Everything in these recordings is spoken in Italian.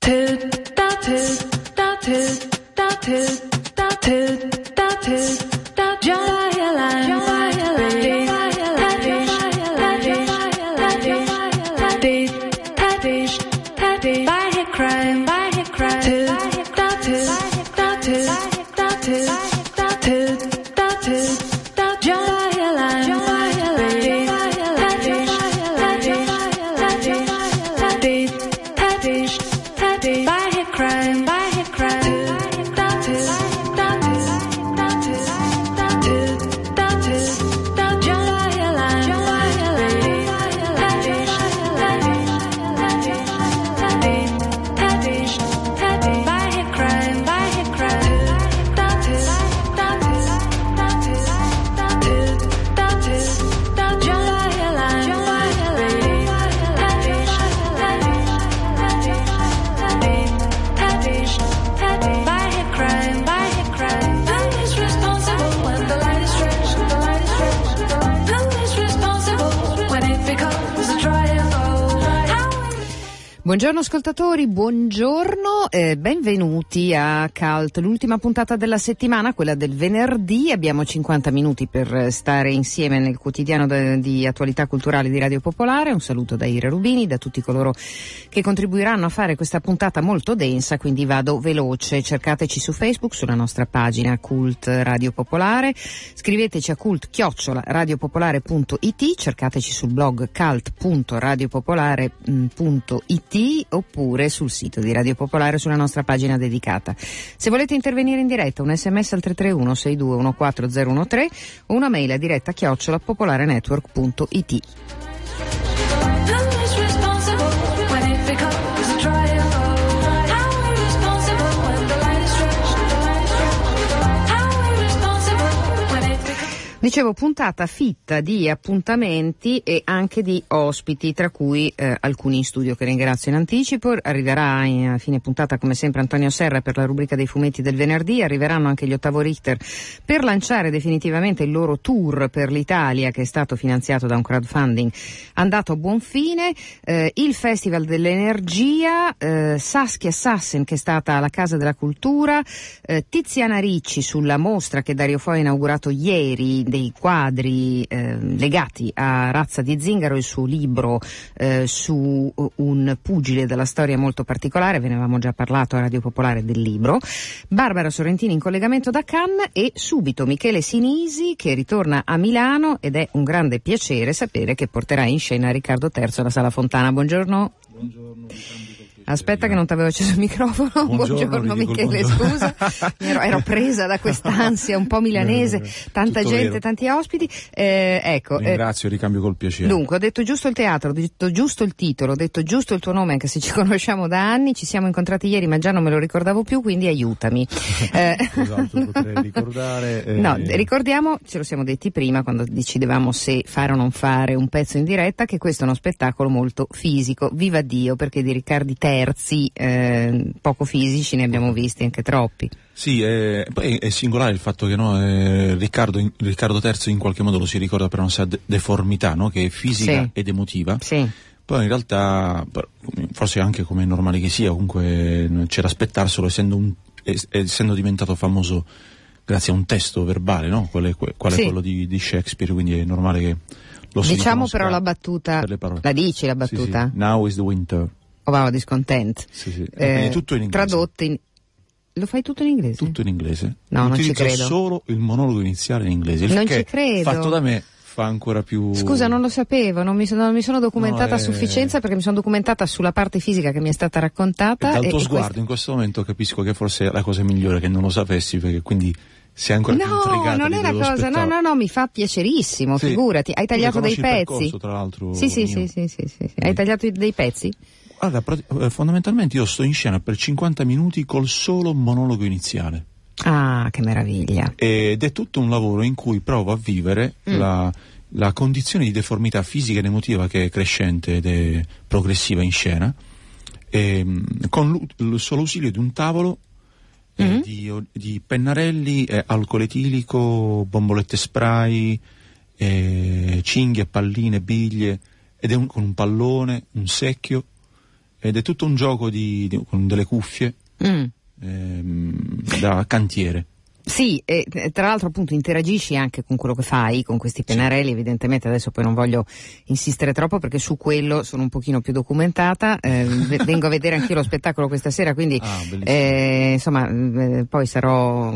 toot da toot da toot da toot da toot da toot Buongiorno ascoltatori, buongiorno, eh, benvenuti a Cult, l'ultima puntata della settimana, quella del venerdì, abbiamo 50 minuti per stare insieme nel quotidiano de- di attualità culturale di Radio Popolare, un saluto da Ira Rubini, da tutti coloro che contribuiranno a fare questa puntata molto densa, quindi vado veloce, cercateci su Facebook, sulla nostra pagina Cult Radio Popolare, scriveteci a cult chiocciola radiopopolare.it, cercateci sul blog cult.radiopopolare.it oppure sul sito di Radio Popolare sulla nostra pagina dedicata. Se volete intervenire in diretta, un sms al 331 6214013 o una mail a diretta chiocciola popolarenetwork.it. Dicevo puntata fitta di appuntamenti e anche di ospiti, tra cui eh, alcuni in studio che ringrazio in anticipo. Arriverà in, a fine puntata come sempre Antonio Serra per la rubrica dei fumetti del venerdì, arriveranno anche gli Ottavo Richter per lanciare definitivamente il loro tour per l'Italia che è stato finanziato da un crowdfunding andato a buon fine, eh, il Festival dell'Energia, eh, Saskia Sassen che è stata alla Casa della Cultura, eh, Tiziana Ricci sulla mostra che Dario Fo ha inaugurato ieri dei quadri eh, legati a Razza di Zingaro, il suo libro eh, su un pugile della storia molto particolare, ve ne avevamo già parlato a Radio Popolare del libro, Barbara Sorrentini in collegamento da Cannes e subito Michele Sinisi che ritorna a Milano ed è un grande piacere sapere che porterà in scena Riccardo III alla Sala Fontana. Buongiorno. Aspetta che non ti avevo acceso il microfono. Buongiorno, il Michele, buongiorno. scusa. Ero, ero presa da quest'ansia un po' milanese, No, no, no. tanta Tutto gente, vero. tanti ospiti. Eh, ecco, eh, Ringrazio, ricambio col piacere. Dunque, ho detto giusto il teatro, ho detto giusto il titolo, ho detto giusto il tuo nome, anche se ci conosciamo da anni, ci siamo incontrati ieri, ma già non me lo ricordavo più, quindi aiutami. Eh, Cos'altro potrei ricordare? Eh, No, ricordiamo, ce lo siamo detti prima quando decidevamo se fare o non fare un pezzo in diretta, che questo è uno spettacolo molto fisico, viva Dio, perché di Riccardi terzi, eh, poco fisici, ne abbiamo visti anche troppi. Sì, eh, poi è singolare il fatto che no, eh, Riccardo, in- Riccardo III in qualche modo lo si ricorda per una sua de- deformità, no? che è fisica Sì. ed emotiva. Sì. Poi in realtà, forse anche come è normale che sia, comunque eh, c'è da aspettarselo essendo, un- es- essendo diventato famoso grazie a un testo verbale, no? quale, que- quale Sì. è quello di, di Shakespeare, quindi è normale che lo si Diciamo però la battuta, la dici la Sì, battuta? sì. Now is the winter. O va discontent? Sì, sì. Eh, tutto in inglese. Tradotto in... Lo fai tutto in inglese? Tutto in inglese. No, non ci credo. solo il monologo iniziale in inglese. Non ci credo. Fatto da me fa ancora più. Scusa, non lo sapevo, non mi sono, non mi sono documentata No, a eh. sufficienza perché mi sono documentata sulla parte fisica che mi è stata raccontata. Dal e- tuo e sguardo questo- in questo momento capisco che forse è la cosa migliore che non lo sapessi, perché quindi sei ancora più No, intrigata non di è la quello cosa, no, spettacolo. no, no, mi fa piacerissimo, Sì. figurati. Hai tagliato dei pezzi? percorso, tra l'altro, Sì, sì, sì, sì, sì, sì, sì. Hai tagliato dei pezzi? Guarda, prati- eh, fondamentalmente io sto in scena per 50 minuti col solo monologo iniziale. Ah, che meraviglia. ed è tutto un lavoro in cui provo a vivere Mm. la, la condizione di deformità fisica ed emotiva che è crescente ed è progressiva in scena, ehm, con il solo ausilio di un tavolo, eh, Mm. di, di pennarelli, eh, alcol etilico, bombolette spray, eh, cinghie, palline, biglie, ed è un- con un pallone, un secchio, ed è tutto un gioco di, di- con delle cuffie Mm. ehm, da cantiere. Sì, e eh, tra l'altro appunto interagisci anche con quello che fai, con questi pennarelli, evidentemente adesso poi non voglio insistere troppo perché su quello sono un pochino più documentata, eh, vengo a vedere anch'io lo spettacolo questa sera, quindi Ah, eh, insomma eh, poi sarò,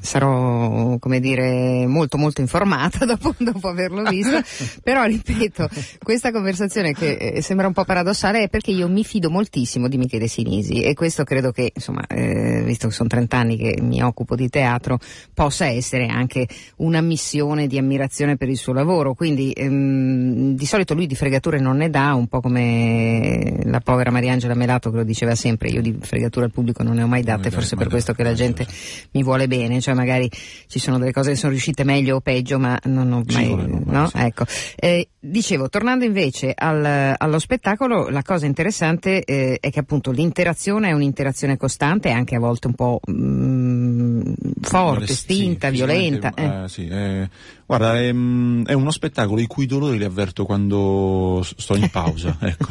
sarò come dire molto molto informata dopo, dopo averlo visto, però ripeto, questa conversazione che eh, sembra un po' paradossale è perché io mi fido moltissimo di Michele Sinisi. E questo credo che insomma, eh, visto che sono 30 anni che mi occupo di teatro, possa essere anche una missione di ammirazione per il suo lavoro, quindi ehm, di solito lui di fregature non ne dà, un po' come la povera Mariangela Melato che lo diceva sempre, io di fregature al pubblico non ne ho mai date, mai forse date, per mai questo che la gente mi vuole bene, cioè magari ci sono delle cose che sono riuscite meglio o peggio, ma non ho mai... vuole, no, sì. Ecco. Eh, dicevo, tornando invece al- allo spettacolo, la cosa interessante eh, è che appunto l'interazione è un'interazione costante anche a volte un po' mm, forte, spinta, sì, violenta. eh. eh, sì, eh, guarda, è, mm, è uno spettacolo i cui dolori li avverto quando sto in pausa, ecco,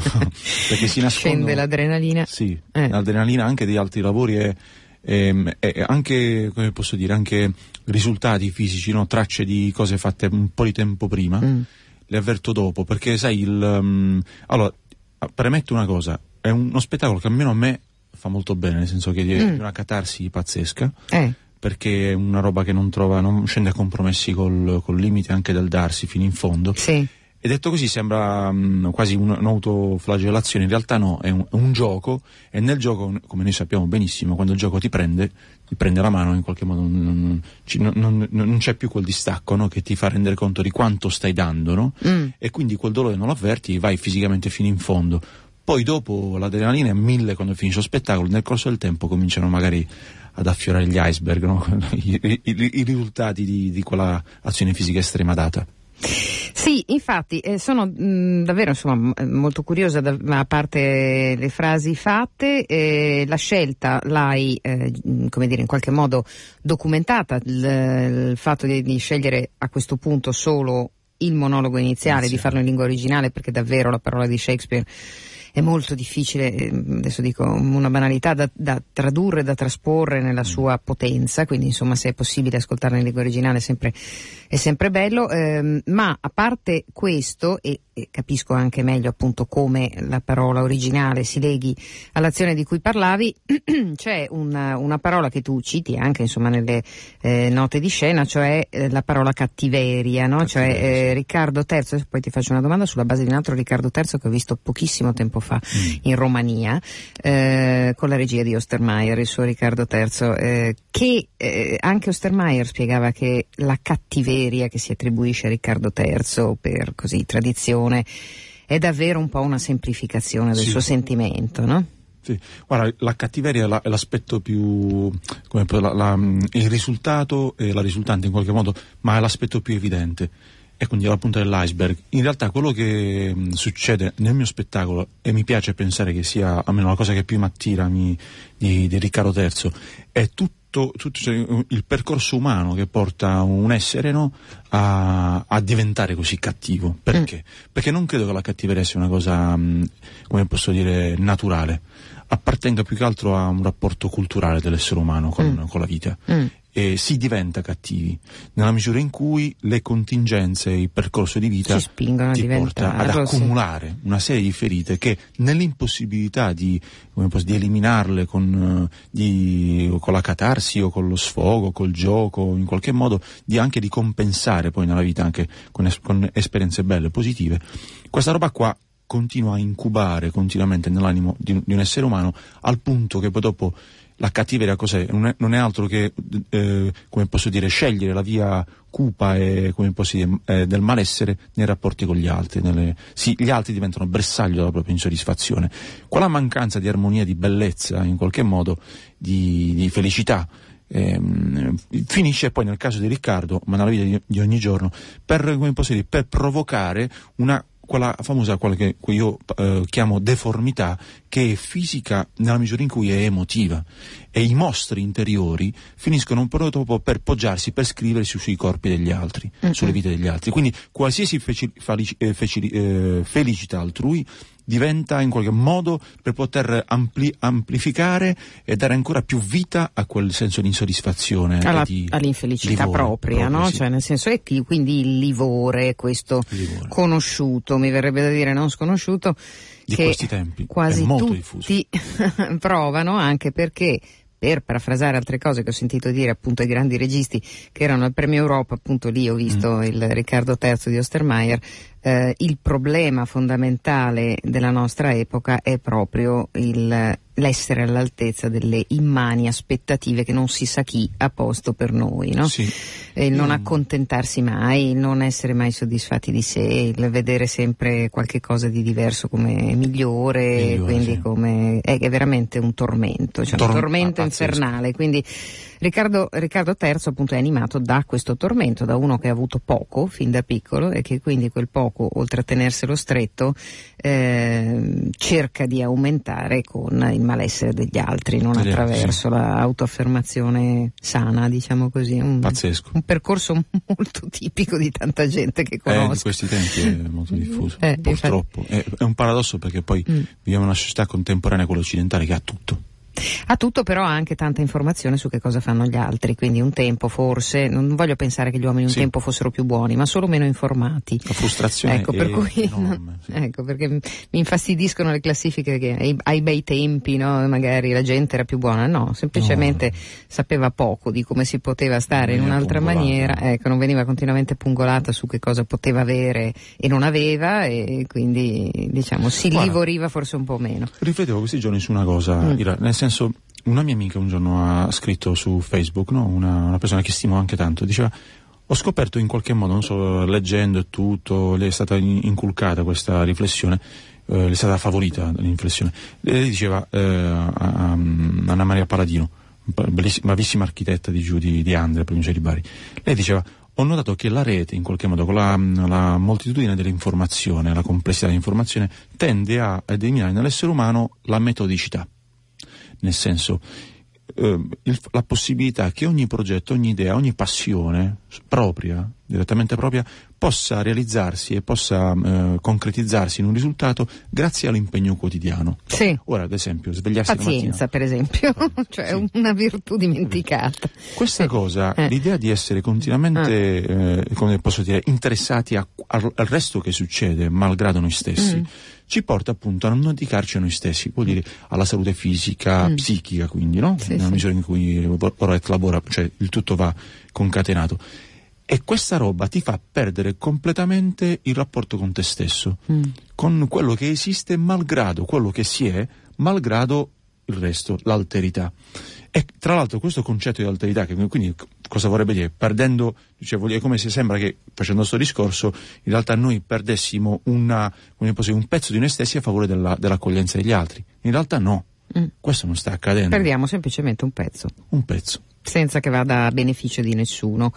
perché si nascondono... Scende l'adrenalina. Sì, Eh. l'adrenalina anche degli altri lavori è, ehm, è anche, come posso dire, anche risultati fisici, no? tracce di cose fatte un po' di tempo prima, Mm. le avverto dopo, perché sai, il, mm, allora, premetto una cosa, è uno spettacolo che almeno a me fa molto bene, nel senso che è Mm. di una catarsi pazzesca, Eh. Perché è una roba che non trova, non scende a compromessi col, col limite anche del darsi fino in fondo. Sì. E detto così sembra mm, quasi un- un'autoflagellazione, in realtà no, è un, è un gioco e nel gioco, come noi sappiamo benissimo, quando il gioco ti prende, ti prende la mano in qualche modo non, non- non- non- c'è più quel distacco no, che ti fa rendere conto di quanto stai dando no? Mm. e quindi quel dolore non lo avverti, vai fisicamente fino in fondo. Poi dopo l'adrenalina è mille quando finisce lo spettacolo, nel corso del tempo cominciano magari ad affiorare gli iceberg, no? I, i- i- risultati di, di quella azione fisica estrema data. Sì, infatti eh, sono mh, davvero insomma, eh, molto curiosa, da- a parte le frasi fatte, eh, la scelta l'hai eh, mh, come dire, in qualche modo documentata, il, il fatto di, di scegliere a questo punto solo il monologo iniziale, di Iniziale. farlo in lingua originale, perché davvero la parola di Shakespeare è molto difficile, eh, adesso dico una banalità, da, da tradurre, da trasporre nella sua potenza, quindi insomma se è possibile ascoltarla in lingua originale è sempre, è sempre bello, ehm, ma a parte questo, e, e capisco anche meglio appunto come la parola originale si leghi all'azione di cui parlavi, c'è una, una parola che tu citi anche insomma nelle eh, note di scena, cioè eh, la parola cattiveria, no? cioè Cattiveria, eh, sì. Riccardo III, poi ti faccio una domanda sulla base di un altro Riccardo III che ho visto pochissimo tempo fa in Romania, eh, con la regia di Ostermeier, il suo Riccardo III, eh, che eh, anche Ostermeier spiegava che la cattiveria che si attribuisce a Riccardo III per così tradizione è davvero un po' una semplificazione del Sì. suo sentimento, no? Sì, guarda, la cattiveria è, la- è l'aspetto più, come la- la- il risultato e la risultante in qualche modo, ma è l'aspetto più evidente. E quindi è la punta dell'iceberg. In realtà quello che mh, succede nel mio spettacolo, e mi piace pensare che sia almeno la cosa che più mi attira mi- di, di Riccardo III, è tutto, tutto cioè, il percorso umano che porta un essere no, a, a diventare così cattivo. Perché? Perché non credo che la cattiveria sia una cosa, mh, come posso dire, naturale appartenga più che altro a un rapporto culturale dell'essere umano con, con la vita. Mm. E si diventa cattivi nella misura in cui le contingenze, il percorso di vita Ci ti porta ad sì. accumulare una serie di ferite che nell'impossibilità di, posso- di eliminarle con, eh, di- con la catarsi o con lo sfogo, col gioco, in qualche modo di anche di compensare poi nella vita anche con, es- con esperienze belle, positive, questa roba qua continua a incubare continuamente nell'animo di un essere umano al punto che poi dopo la cattiveria cos'è? Non è, non è altro che, eh, come posso dire, scegliere la via cupa e, come posso dire, eh, del malessere nei rapporti con gli altri. nelle- sì, gli altri diventano bersaglio della propria insoddisfazione. Quella mancanza di armonia, di bellezza, in qualche modo, di, di felicità, ehm, finisce poi nel caso di Riccardo, ma nella vita di, di ogni giorno, per, come posso dire, per provocare una quella famosa, quella che io eh, chiamo deformità, che è fisica nella misura in cui è emotiva. E i mostri interiori finiscono po' dopo per poggiarsi, per scriversi sui corpi degli altri, sulle vite degli altri. Quindi qualsiasi feci- falici- eh, eh, felicità altrui diventa in qualche modo per poter ampli- amplificare e dare ancora più vita a quel senso di insoddisfazione Alla, di all'infelicità livore, propria, proprio, no? sì. Cioè, nel senso è chi, quindi il livore, questo Livore. conosciuto, mi verrebbe da dire non sconosciuto, Di che questi tempi, quasi tutti provano, anche perché per parafrasare altre cose che ho sentito dire appunto ai grandi registi che erano al Premio Europa, appunto lì ho visto Mm. il Riccardo III di Ostermeier, eh, il problema fondamentale della nostra epoca è proprio il- l'essere all'altezza delle immani aspettative che non si sa chi ha posto per noi, no? Sì. E il non Mm. accontentarsi mai, il non essere mai soddisfatti di sé, il vedere sempre qualche cosa di diverso come migliore, Migliore, quindi sì. come è, è veramente un tormento, cioè Tor- un tormento ah, infernale. Quindi Riccardo, Riccardo III appunto è animato da questo tormento, da uno che ha avuto poco fin da piccolo e che quindi quel poco, oltre a tenerselo stretto, ehm, cerca di aumentare con il malessere degli altri, non attraverso l'autoaffermazione sana, diciamo così. Un, Pazzesco. un percorso molto tipico di tanta gente che Eh, conosco. di questi tempi è molto diffuso, Eh, purtroppo. È, è un paradosso perché poi Mm. viviamo in una società contemporanea, quella occidentale, che ha tutto. Ha tutto però ha anche tanta informazione su che cosa fanno gli altri, quindi un tempo forse, non voglio pensare che gli uomini un Sì. tempo fossero più buoni, ma solo meno informati. La frustrazione Ecco, per cui, enorme. sì. ecco, perché mi infastidiscono le classifiche che ai, ai bei tempi, no, magari la gente era più buona, no, semplicemente sapeva poco di come si poteva stare in un'altra pungolata. maniera, ecco, non veniva continuamente pungolata su che cosa poteva avere e non aveva e quindi diciamo si Guarda. livoriva forse un po' meno. Riflettevo questi giorni su una cosa, Mm. Nel senso, una mia amica un giorno ha scritto su Facebook, no? una, una persona che stimo anche tanto, diceva ho scoperto in qualche modo, non so, leggendo e tutto, le è stata in- inculcata questa riflessione, eh, le è stata favorita l'inflessione. Lei diceva eh, a, a- Anna Maria Paladino, bravissima architetta di giù di, di Andria, provincia di Bari, lei diceva ho notato che la rete, in qualche modo, con la, la moltitudine dell'informazione, la complessità dell'informazione, tende a eliminare nell'essere umano la metodicità. Nel senso, eh, il- la possibilità che ogni progetto, ogni idea, ogni passione propria, direttamente propria, possa realizzarsi e possa eh, concretizzarsi in un risultato grazie all'impegno quotidiano. Sì. Ora, ad esempio, svegliarsi la mattina. Pazienza, per esempio, cioè Sì. una virtù dimenticata. Questa Sì. cosa, Eh. l'idea di essere continuamente, eh, come posso dire, interessati a- al, al resto che succede, malgrado noi stessi, Mm. Ci porta appunto a non dedicarci a noi stessi, vuol dire alla salute fisica, Mm. psichica, quindi, no? Sì, Nella misura in cui Poret lavora, cioè il tutto va concatenato. E questa roba ti fa perdere completamente il rapporto con te stesso, Mm. con quello che esiste malgrado quello che si è, malgrado il resto, l'alterità. E tra l'altro questo concetto di alterità, che quindi cosa vorrebbe dire? Perdendo, cioè dire come se sembra che facendo questo discorso in realtà noi perdessimo una, come posso dire, un pezzo di noi stessi a favore della- dell'accoglienza degli altri. In realtà no, Mm. questo non sta accadendo. Perdiamo semplicemente un pezzo. Un pezzo. senza che vada a beneficio di nessuno,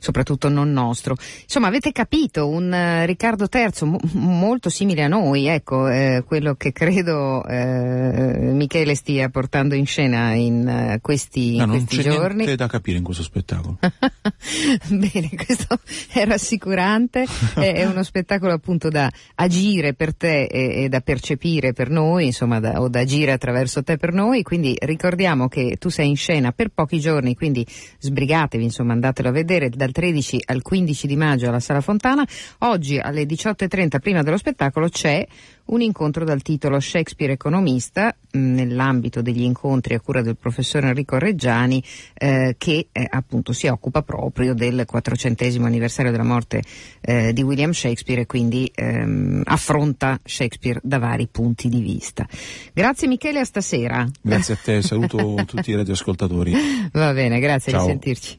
soprattutto non nostro. Insomma, avete capito, un eh, Riccardo III mo- molto simile a noi, ecco, eh, quello che credo eh, Michele stia portando in scena in eh, questi, No, in non questi c'è giorni. niente da capire in questo spettacolo. Bene, questo è rassicurante, è, uno spettacolo appunto da agire per te e, e da percepire per noi, insomma, da- o da agire attraverso te per noi, quindi ricordiamo che tu sei in scena per pochi giorni, quindi sbrigatevi, insomma, andatelo a vedere dal 13 al 15 di maggio alla Sala Fontana. Oggi alle 18.30 prima dello spettacolo c'è un incontro dal titolo Shakespeare economista mh, nell'ambito degli incontri a cura del professore Enrico Reggiani eh, che eh, appunto si occupa proprio del 400 anniversario della morte eh, di William Shakespeare e quindi ehm, affronta Shakespeare da vari punti di vista. Grazie Michele, a stasera. Grazie a te, saluto tutti i radioascoltatori. Va bene, grazie, Ciao. risentirci.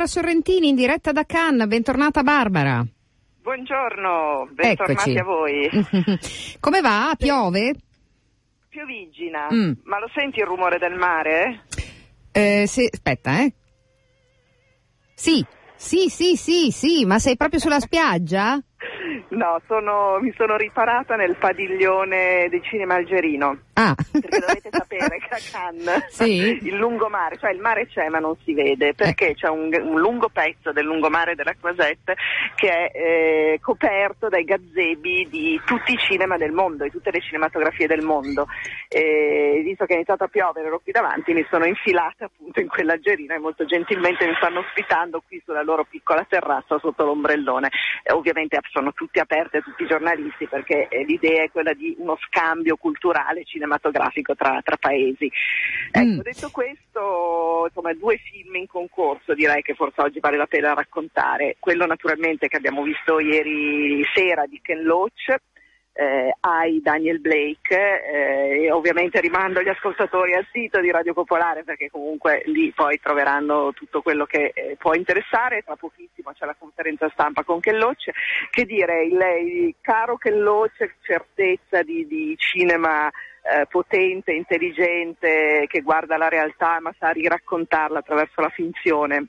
Barbara Sorrentini in diretta da Cannes, bentornata Barbara. Buongiorno, bentornati Eccoci. a voi. Come va? Piove? Piovigina, Mm. ma lo senti il rumore del mare? Eh, sì, aspetta, eh. Sì, sì, sì, sì, sì, ma sei proprio sulla spiaggia? No, sono- mi sono riparata nel padiglione del cinema algerino. Ah. Perché dovete sapere che a Cannes Sì. il lungomare, cioè il mare c'è ma non si vede perché c'è un, un lungo pezzo del lungomare della Croisette che è eh, coperto dai gazebi di tutti i cinema del mondo, di tutte le cinematografie del mondo. E visto che è iniziato a piovere, ero qui davanti, mi sono infilata appunto in quell'algerina e molto gentilmente mi stanno ospitando qui sulla loro piccola terrazza sotto l'ombrellone. Eh, ovviamente sono tutti aperti a tutti i giornalisti perché eh, l'idea è quella di uno scambio culturale cinematografico tra, tra paesi. Ecco, Mm. detto questo, insomma, due film in concorso direi che forse oggi vale la pena raccontare. Quello naturalmente che abbiamo visto ieri sera di Ken Loach, eh, ai Daniel Blake eh, e ovviamente rimando gli ascoltatori al sito di Radio Popolare perché comunque lì poi troveranno tutto quello che eh, può interessare. Tra pochissimo c'è la conferenza stampa con Ken Loach. Che dire, il, il caro Ken Loach, certezza di, di cinema eh, potente, intelligente, che guarda la realtà ma sa riraccontarla attraverso la finzione.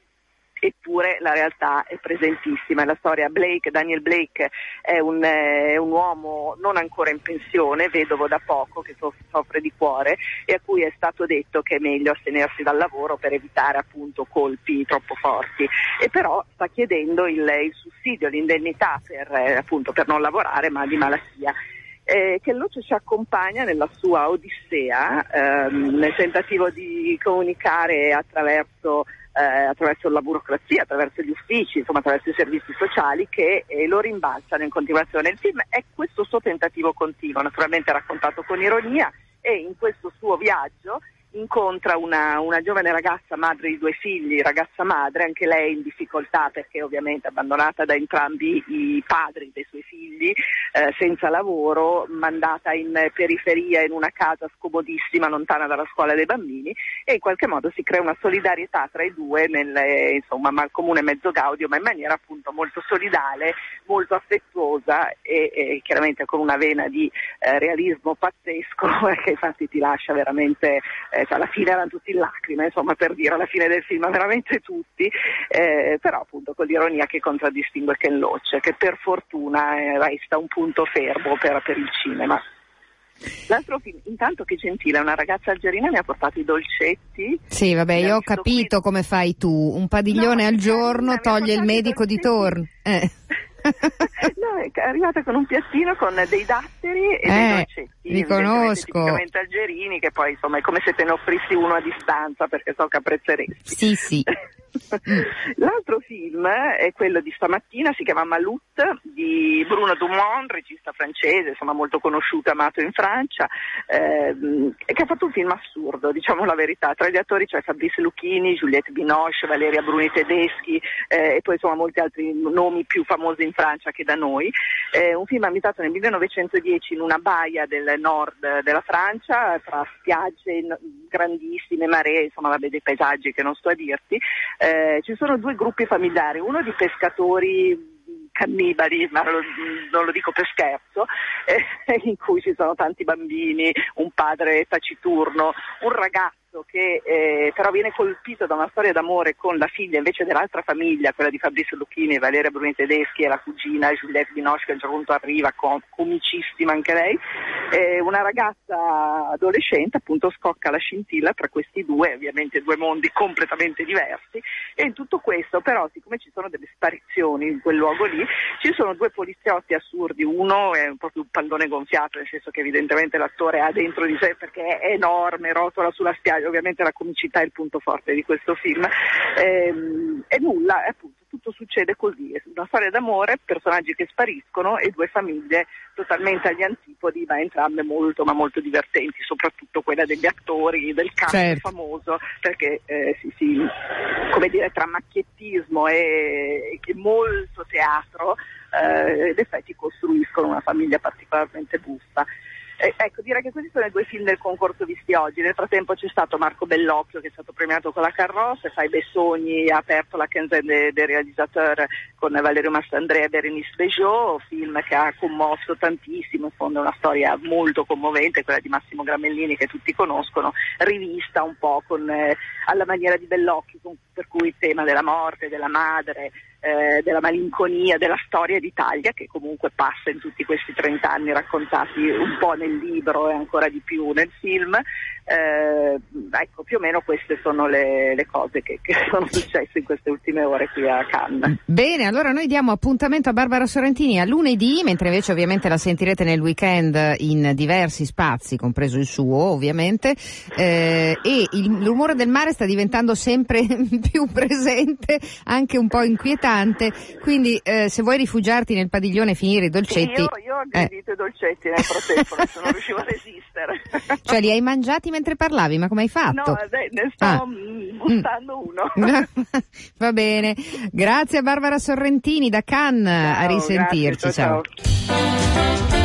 Eppure la realtà è presentissima. La storia Blake, Daniel Blake è un, eh, un uomo non ancora in pensione, vedovo da poco, che soff- soffre di cuore e a cui è stato detto che è meglio astenersi dal lavoro per evitare appunto colpi troppo forti. E però sta chiedendo il, il sussidio, l'indennità per, eh, appunto, per non lavorare ma di malattia eh, che Luce ci accompagna nella sua odissea, ehm, nel tentativo di comunicare attraverso, eh, attraverso la burocrazia, attraverso gli uffici, insomma attraverso i servizi sociali che eh, lo rimbalzano in continuazione. Il film è questo suo tentativo continuo, naturalmente raccontato con ironia e in questo suo viaggio incontra una, una giovane ragazza madre di due figli, ragazza madre, anche lei in difficoltà perché ovviamente abbandonata da entrambi i padri dei suoi figli, eh, senza lavoro, mandata in periferia in una casa scomodissima lontana dalla scuola dei bambini e in qualche modo si crea una solidarietà tra i due nel insomma mal comune mezzo gaudio ma in maniera appunto molto solidale, molto affettuosa e, e chiaramente con una vena di eh, realismo pazzesco che infatti ti lascia veramente eh, cioè, alla fine erano tutti in lacrime, insomma, per dire, alla fine del film veramente tutti, eh, però appunto con l'ironia che contraddistingue Ken Loach, che per fortuna eh, resta un punto fermo per, per il cinema. L'altro film, intanto che gentile, una ragazza algerina mi ha portato i dolcetti. Sì, vabbè, io ho capito qui- come fai tu. Un padiglione No, al giorno toglie il medico di torno. Eh. No, è arrivata con un piattino con dei datteri e Eh, dei dolcetti. li conosco. Tipicamente algerini, che poi insomma è come se te ne offrissi uno a distanza perché so che apprezzeresti. Sì, sì. L'altro film è quello di stamattina, si chiama Malut di Bruno Dumont, regista francese, insomma molto conosciuto e amato in Francia, ehm, che ha fatto un film assurdo, diciamo la verità. Tra gli attori c'è Fabrice Lucchini, Juliette Binoche, Valeria Bruni Tedeschi eh, e poi insomma molti altri nomi più famosi in Francia che da noi. Eh, un film ambientato nel 1910 in una baia del nord della Francia, tra spiagge grandissime, maree, insomma vabbè, dei paesaggi che non sto a dirti. Eh, ci sono due gruppi familiari, uno di pescatori mh, cannibali, ma lo- non lo dico per scherzo, eh, in cui ci sono tanti bambini, un padre taciturno, un ragazzo che eh, però viene colpito da una storia d'amore con la figlia invece dell'altra famiglia, quella di Fabrizio Lucchini, Valeria Bruni Tedeschi e la cugina Giuliette Binoche che a un certo punto arriva, com- comicissima anche lei, eh, una ragazza adolescente appunto scocca la scintilla tra questi due, ovviamente due mondi completamente diversi. E in tutto questo però siccome ci sono delle sparizioni in quel luogo lì, ci sono due poliziotti assurdi, uno è proprio un pallone gonfiato, nel senso che evidentemente l'attore ha dentro di sé perché è enorme, rotola sulla spiaggia, ovviamente la comicità è il punto forte di questo film Ehm, e nulla, appunto tutto succede così, è una storia d'amore, personaggi che spariscono e due famiglie totalmente agli antipodi, ma entrambe molto ma molto divertenti, soprattutto quella degli attori, del cast Certo. famoso, perché eh, sì, sì, come dire, tra macchiettismo e, e molto teatro, eh, in effetti costruiscono una famiglia particolarmente buffa. Eh, ecco, direi che questi sono i due film del concorso visti oggi. Nel frattempo c'è stato Marco Bellocchio che è stato premiato con la Carrosse, Fai Bessogni ha aperto la quinzaine del realizzatore con Valerio Mastandrea e Berenice Bejo, film che ha commosso tantissimo, in fondo è una storia molto commovente, quella di Massimo Gramellini che tutti conoscono, rivista un po' con, eh, alla maniera di Bellocchio, con, per cui il tema della morte, della madre, eh, della malinconia, della storia d'Italia che comunque passa in tutti questi 30 anni raccontati un po' nel libro e ancora di più nel film. Eh, ecco, più o meno queste sono le, le cose che, che, sono successe in queste ultime ore qui a Cannes. Bene, allora noi diamo appuntamento a Barbara Sorrentini a lunedì, mentre invece ovviamente la sentirete nel weekend in diversi spazi, compreso il suo ovviamente, eh, e il rumore del mare sta diventando sempre più presente, anche un po' inquietante, quindi eh, se vuoi rifugiarti nel padiglione e finire i dolcetti... Sì, io, io ho aggredito i dolcetti nel frattempo, non riuscivo a resistere. Cioè li hai mangiati mentre parlavi, ma come hai fatto? No, beh, ne sto ah. gustando mm. uno. Va bene, grazie a Barbara Sorrentini da Cannes, ciao, a risentirci, grazie, ciao. ciao.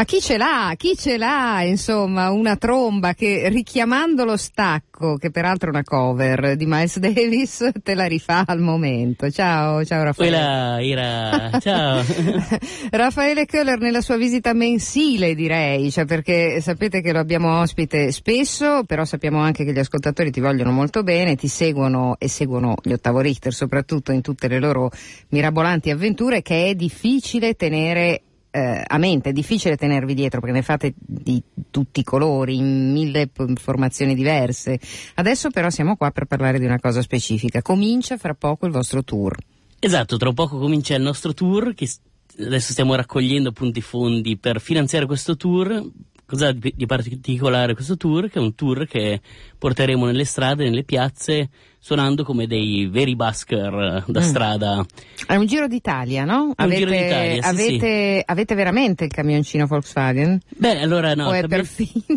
Ma chi ce l'ha? Chi ce l'ha? Insomma, una tromba che richiamando lo stacco, che peraltro è una cover di Miles Davis, te la rifà al momento. Ciao, ciao Raffaele. Quella era, ciao. Raffaele Köhler nella sua visita mensile, direi, cioè perché sapete che lo abbiamo ospite spesso, però sappiamo anche che gli ascoltatori ti vogliono molto bene, ti seguono e seguono gli ottavo Richter soprattutto in tutte le loro mirabolanti avventure che è difficile tenere eh, a mente, è difficile tenervi dietro perché ne fate di tutti i colori, in mille formazioni diverse. Adesso però siamo qua per parlare di una cosa specifica. Comincia fra poco il vostro tour. Esatto, tra poco comincia il nostro tour che adesso stiamo raccogliendo appunto i fondi per finanziare questo tour Cos'ha di, particolare questo tour? Che è un tour che porteremo nelle strade, nelle piazze, suonando come dei veri busker eh, da mm. strada. È un giro d'Italia, no? È avete, un giro d'Italia, sì, avete, sì. avete, veramente il camioncino Volkswagen? Beh, allora no. O è per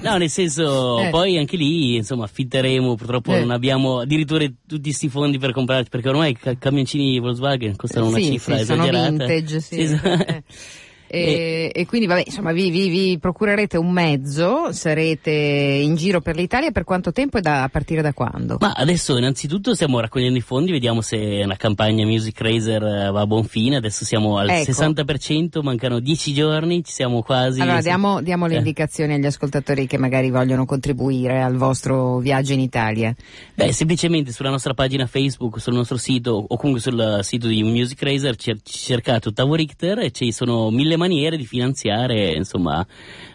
No, nel senso, eh. poi anche lì, insomma, affitteremo, purtroppo eh. non abbiamo addirittura tutti questi fondi per comprarli, perché ormai i camioncini Volkswagen costano una sì, cifra sì, esagerata. Sono vintage, sì. Esatto. E, e, quindi vabbè, insomma, vi, vi, vi, procurerete un mezzo, sarete in giro per l'Italia per quanto tempo e da, a partire da quando? Ma adesso innanzitutto stiamo raccogliendo i fondi, vediamo se la campagna Music Racer eh, va a buon fine, adesso siamo al ecco. 60%, mancano 10 giorni, ci siamo quasi. Allora diamo, diamo le eh. indicazioni agli ascoltatori che magari vogliono contribuire al vostro viaggio in Italia. Beh, semplicemente sulla nostra pagina Facebook, sul nostro sito o comunque sul sito di Music Racer cercate Ottavo Richter e ci sono mille maniere di finanziare, insomma, ad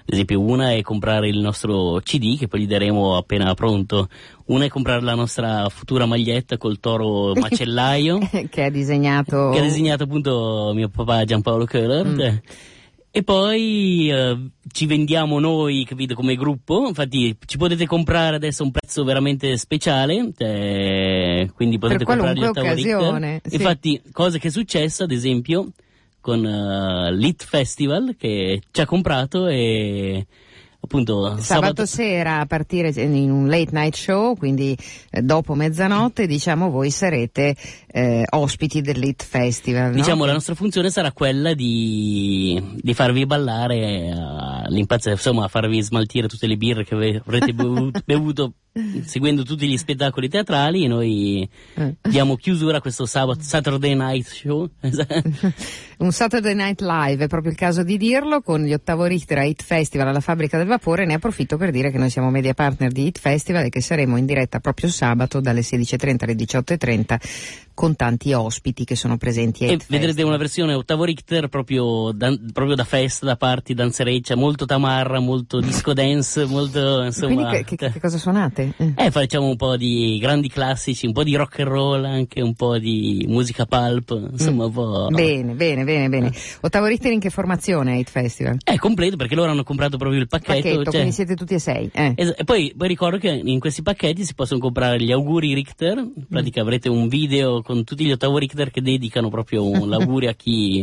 esempio una è comprare il nostro CD che poi gli daremo appena pronto, una è comprare la nostra futura maglietta col toro macellaio che ha disegnato... che ha disegnato appunto mio papà Giampaolo Köhler. Mm. E poi eh, ci vendiamo noi, capito, come gruppo. Infatti, ci potete comprare adesso un prezzo veramente speciale. eh, quindi potete comprare occasione, sì. Infatti, cosa che è successa, ad esempio, con eh, l'Hit Festival che ci ha comprato e appunto Sabato, sera a partire in un late night show, quindi eh, dopo mezzanotte, diciamo voi sarete eh, ospiti dell'Hit Festival. no? Diciamo la nostra funzione sarà quella di, di farvi ballare eh, all'impazzire, insomma farvi smaltire tutte le birre che avrete bevuto seguendo tutti gli spettacoli teatrali noi Eh. diamo chiusura a questo sabato, Saturday Night Show. Un Saturday Night Live, è proprio il caso di dirlo, con gli ottavo Richter a Hit Festival alla Fabbrica del Vapore. Ne approfitto per dire che noi siamo media partner di Hit Festival e che saremo in diretta proprio sabato dalle 16.30 alle 18.30 con tanti ospiti che sono presenti e vedrete una versione ottavo Richter proprio da, proprio da festa, da party, danzereccia, molto tamarra, molto disco dance, molto insomma... Quindi che, che- che cosa suonate? Eh. Eh, facciamo un po' di grandi classici, un po' di rock and roll, anche un po' di musica pulp, insomma un po'... Bene, bene, bene, bene. Ottavo Richter in che formazione Hit Festival? È completo perché loro hanno comprato proprio il pacchetto. Pacchetto, cioè- quindi siete tutti e sei. Eh. Es- e poi, poi ricordo che in questi pacchetti si possono comprare gli auguri Richter, in pratica avrete un video con tutti gli ottavo Richter che dedicano proprio un l'augurio a chi,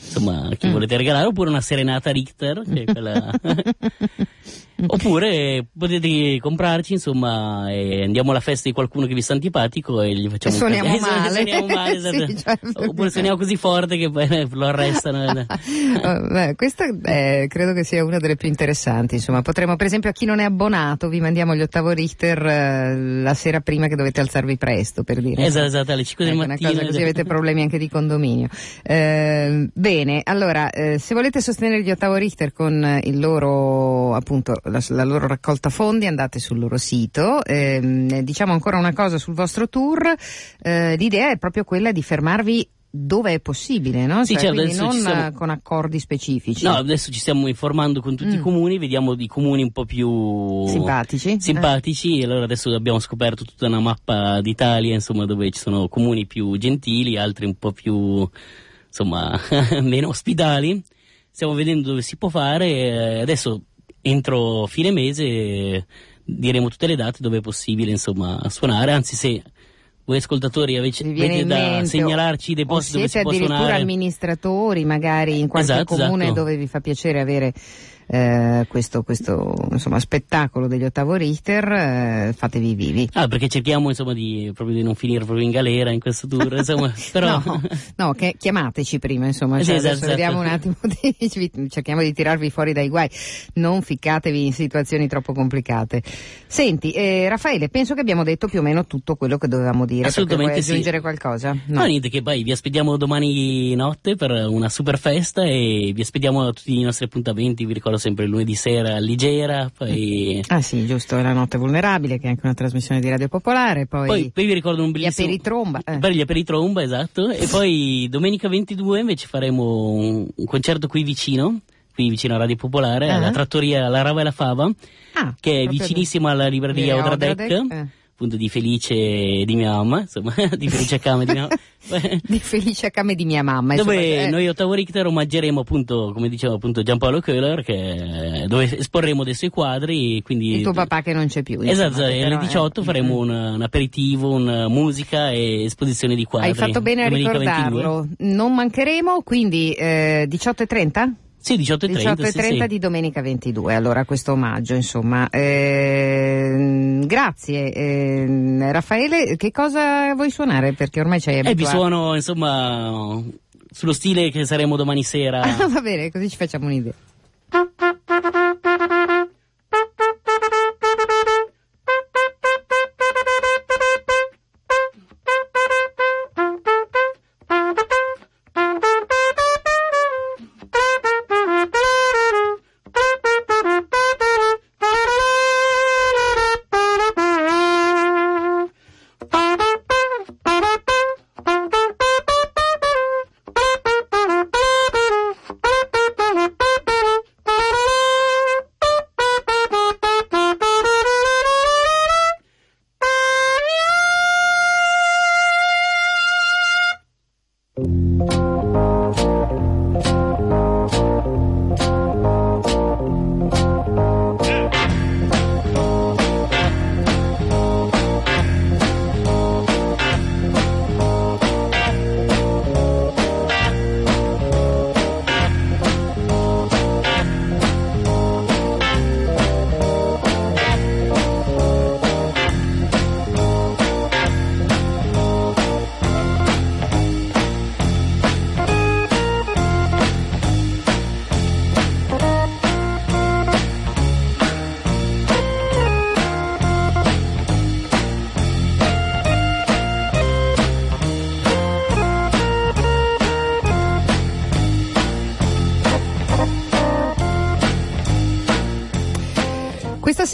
insomma, a chi volete regalare, oppure una serenata Richter, che è quella... oppure potete comprarci, insomma, e andiamo alla festa di qualcuno che vi sta antipatico e gli facciamo E un suoniamo male. suoniamo male, Sì, esatto. cioè- oppure suoniamo così forte che poi lo arrestano. Oh, beh, questa eh, credo che sia una delle più interessanti. Insomma, potremmo, per esempio, a chi non è abbonato, vi mandiamo gli ottavo Richter eh, la sera prima che dovete alzarvi presto, per dire. Esatto, esatto, alle 5 del Ecco, mattino. Una cosa così avete problemi anche di condominio. Eh, bene, allora, eh, se volete sostenere gli ottavo Richter con eh, il loro, appunto, la, la loro raccolta fondi, andate sul loro sito. Ehm, diciamo ancora una cosa sul vostro tour. Eh, l'idea è proprio quella di fermarvi dove è possibile, no? Sì, Cioè, certo, quindi non eh, con accordi specifici. No, adesso ci stiamo informando con tutti i Mm. comuni, vediamo i comuni un po' più Simpatici. simpatici, e allora adesso abbiamo scoperto tutta una mappa d'Italia, insomma, dove ci sono comuni più gentili, altri un po' più, insomma, meno ospitali. Stiamo vedendo dove si può fare, e adesso entro fine mese diremo tutte le date dove è possibile, insomma, suonare, anzi se voi ascoltatori avete, avete da mente, segnalarci i depositi dove si può addirittura suonare. amministratori, magari in qualche Esatto, comune esatto. dove vi fa piacere avere eh, questo, questo insomma, spettacolo degli ottavo Richter, eh, fatevi vivi. Ah, perché cerchiamo insomma di, proprio di non finire proprio in galera in questo tour, insomma, però... No, no, che chiamateci prima, insomma, Sì, cioè, esatto, adesso vediamo un attimo, di, cerchiamo di tirarvi fuori dai guai, non ficcatevi in situazioni troppo complicate. Senti, eh, Raffaele, penso che abbiamo detto più o meno tutto quello che dovevamo dire, perché vuoi Assolutamente sì. aggiungere qualcosa? No. niente, che poi vi aspettiamo domani notte per una super festa e vi aspettiamo a tutti i nostri appuntamenti, vi ricordo sempre il lunedì sera Ligera, poi... Ah sì, giusto, la notte vulnerabile, che è anche una trasmissione di Radio Popolare, poi, Poi, poi vi ricordo un gli bellissimo... aperitromba. eh. Per gli aperitromba, esatto. E poi domenica 22 invece faremo un, un concerto qui vicino, qui vicino a Radio Popolare, Ah. alla trattoria La Rava e la Fava, Ah, che è proprio vicinissima alla libreria Odradec, eh. Appunto di Felice di mia mamma, insomma, di Felice Accame e di mia mamma. di Felice Came di mia mamma. insomma, dove eh, noi ottavo Richter omaggeremo appunto, come diceva appunto Giampaolo Köhler, che, dove esporremo dei suoi quadri, quindi... il tuo papà che non c'è più. Esatto, insomma, però, alle 18 eh, faremo un, un aperitivo, una musica e esposizione di quadri. Hai fatto bene a domenica 22. ricordarlo. Non mancheremo, quindi eh, 18.30? Sì, 18 e 30. 18.30 sì, sì. di domenica 22, allora questo omaggio insomma. Ehm, grazie. Ehm, Raffaele, che cosa vuoi suonare? Perché ormai ci hai E vi suono, insomma, sullo stile che saremo domani sera. Ah, va bene, così ci facciamo un'idea.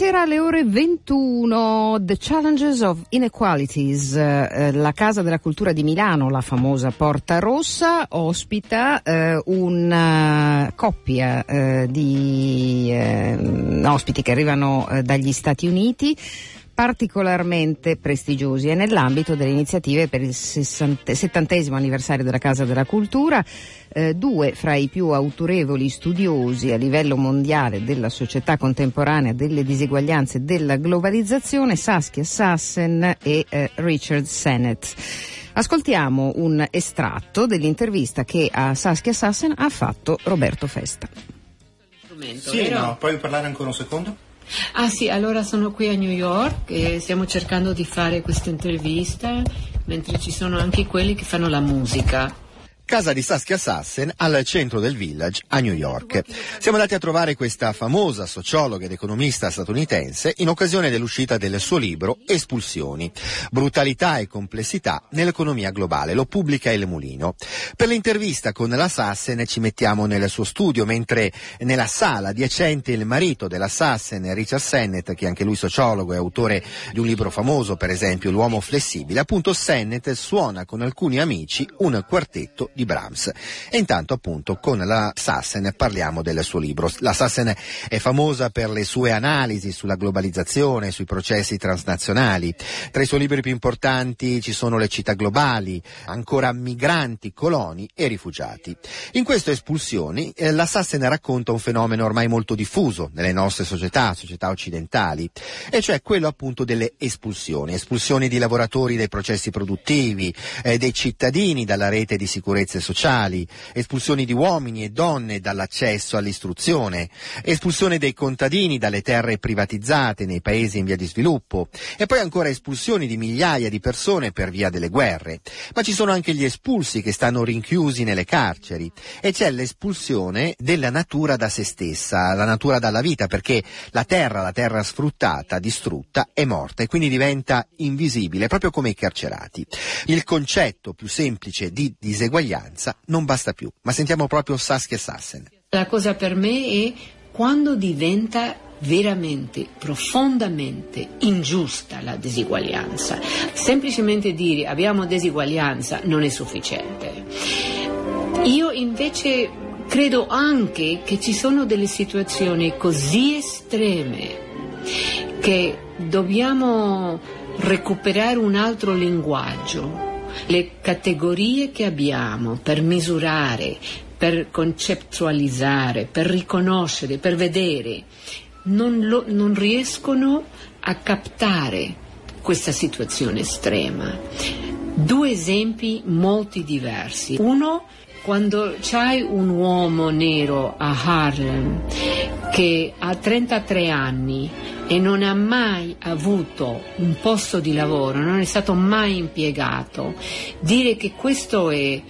Stasera alle ore 21 The Challenges of Inequalities, eh, la Casa della Cultura di Milano, la famosa Porta Rossa, ospita eh, una coppia eh, di eh, ospiti che arrivano eh, dagli Stati Uniti particolarmente prestigiosi e nell'ambito delle iniziative per il 60, 70 anniversario della Casa della Cultura, eh, due fra i più autorevoli studiosi a livello mondiale della società contemporanea, delle diseguaglianze e della globalizzazione, Saskia Sassen e eh, Richard Sennett. Ascoltiamo un estratto dell'intervista che a Saskia Sassen ha fatto Roberto Festa. Sì, no, puoi parlare ancora un secondo? Ah sì, allora sono qui a New York e stiamo cercando di fare questa intervista mentre ci sono anche quelli che fanno la musica casa di Saskia Sassen al centro del village a New York. Siamo andati a trovare questa famosa sociologa ed economista statunitense in occasione dell'uscita del suo libro Espulsioni, brutalità e complessità nell'economia globale. Lo pubblica Il Mulino. Per l'intervista con la Sassen ci mettiamo nel suo studio, mentre nella sala adiacente il marito della Sassen, Richard Sennett, che anche lui sociologo e autore di un libro famoso, per esempio L'uomo flessibile, appunto Sennett suona con alcuni amici un quartetto di di Brahms. E intanto appunto con la Sassen parliamo del suo libro. La Sassen è famosa per le sue analisi sulla globalizzazione, sui processi transnazionali. Tra i suoi libri più importanti ci sono Le città globali, ancora migranti, coloni e rifugiati. In queste espulsioni eh, la Sassen racconta un fenomeno ormai molto diffuso nelle nostre società, società occidentali, e cioè quello appunto delle espulsioni, espulsioni di lavoratori dai processi produttivi, eh, dei cittadini dalla rete di sicurezza ingiustizie sociali, espulsioni di uomini e donne dall'accesso all'istruzione, espulsione dei contadini dalle terre privatizzate nei paesi in via di sviluppo e poi ancora espulsioni di migliaia di persone per via delle guerre. Ma ci sono anche gli espulsi che stanno rinchiusi nelle carceri e c'è l'espulsione della natura da se stessa, la natura dalla vita, perché la terra, la terra sfruttata, distrutta, è morta e quindi diventa invisibile, proprio come i carcerati. Il concetto più semplice di diseguaglianza uguaglianza non basta più. Ma sentiamo proprio Saskia Sassen. La cosa per me è quando diventa veramente, profondamente ingiusta la disuguaglianza. Semplicemente dire abbiamo disuguaglianza non è sufficiente. Io invece credo anche che ci sono delle situazioni così estreme che dobbiamo recuperare un altro linguaggio le categorie che abbiamo per misurare, per concettualizzare, per riconoscere, per vedere, non, lo, non riescono a captare questa situazione estrema. Due esempi molto diversi. Uno, quando c'hai un uomo nero a Harlem che ha 33 anni e non ha mai avuto un posto di lavoro, non è stato mai impiegato, dire che questo è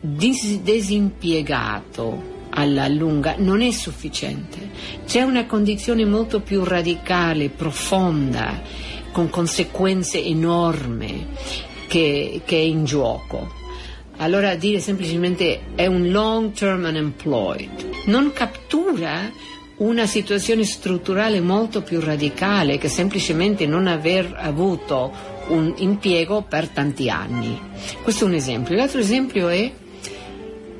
dis- disimpiegato alla lunga non è sufficiente. C'è una condizione molto più radicale, profonda, con conseguenze enormi che, che è in gioco. Allora dire semplicemente è un long term unemployed non cattura una situazione strutturale molto più radicale che semplicemente non aver avuto un impiego per tanti anni. Questo è un esempio. L'altro esempio è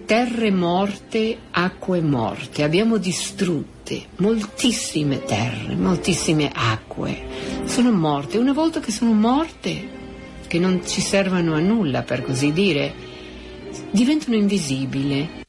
terre morte, acque morte. Abbiamo distrutte moltissime terre, moltissime acque. Sono morte. Una volta che sono morte, che non ci servono a nulla per così dire, diventano invisibili.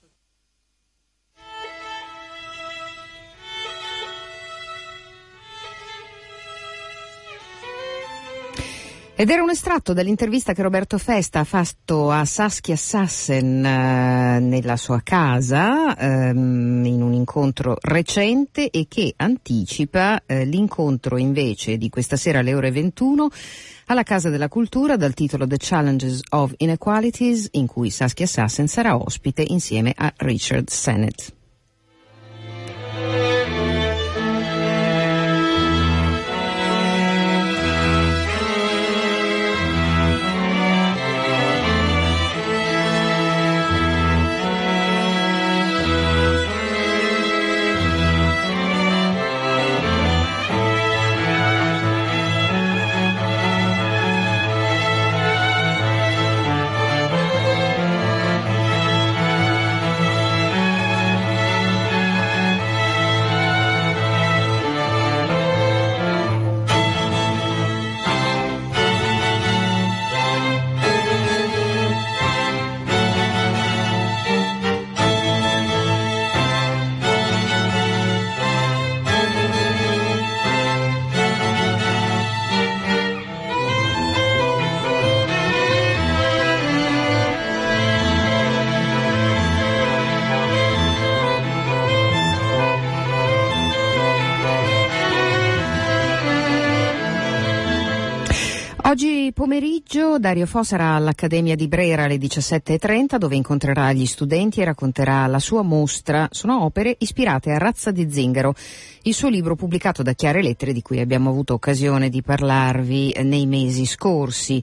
Ed era un estratto dall'intervista che Roberto Festa ha fatto a Saskia Sassen eh, nella sua casa ehm, in un incontro recente e che anticipa eh, l'incontro invece di questa sera alle ore 21 alla Casa della Cultura dal titolo The Challenges of Inequalities in cui Saskia Sassen sarà ospite insieme a Richard Sennett. Pomeriggio Dario Fo sarà all'Accademia di Brera alle 17.30 dove incontrerà gli studenti e racconterà la sua mostra. Sono opere ispirate a Razza di Zingaro, il suo libro pubblicato da Chiare Lettere di cui abbiamo avuto occasione di parlarvi nei mesi scorsi.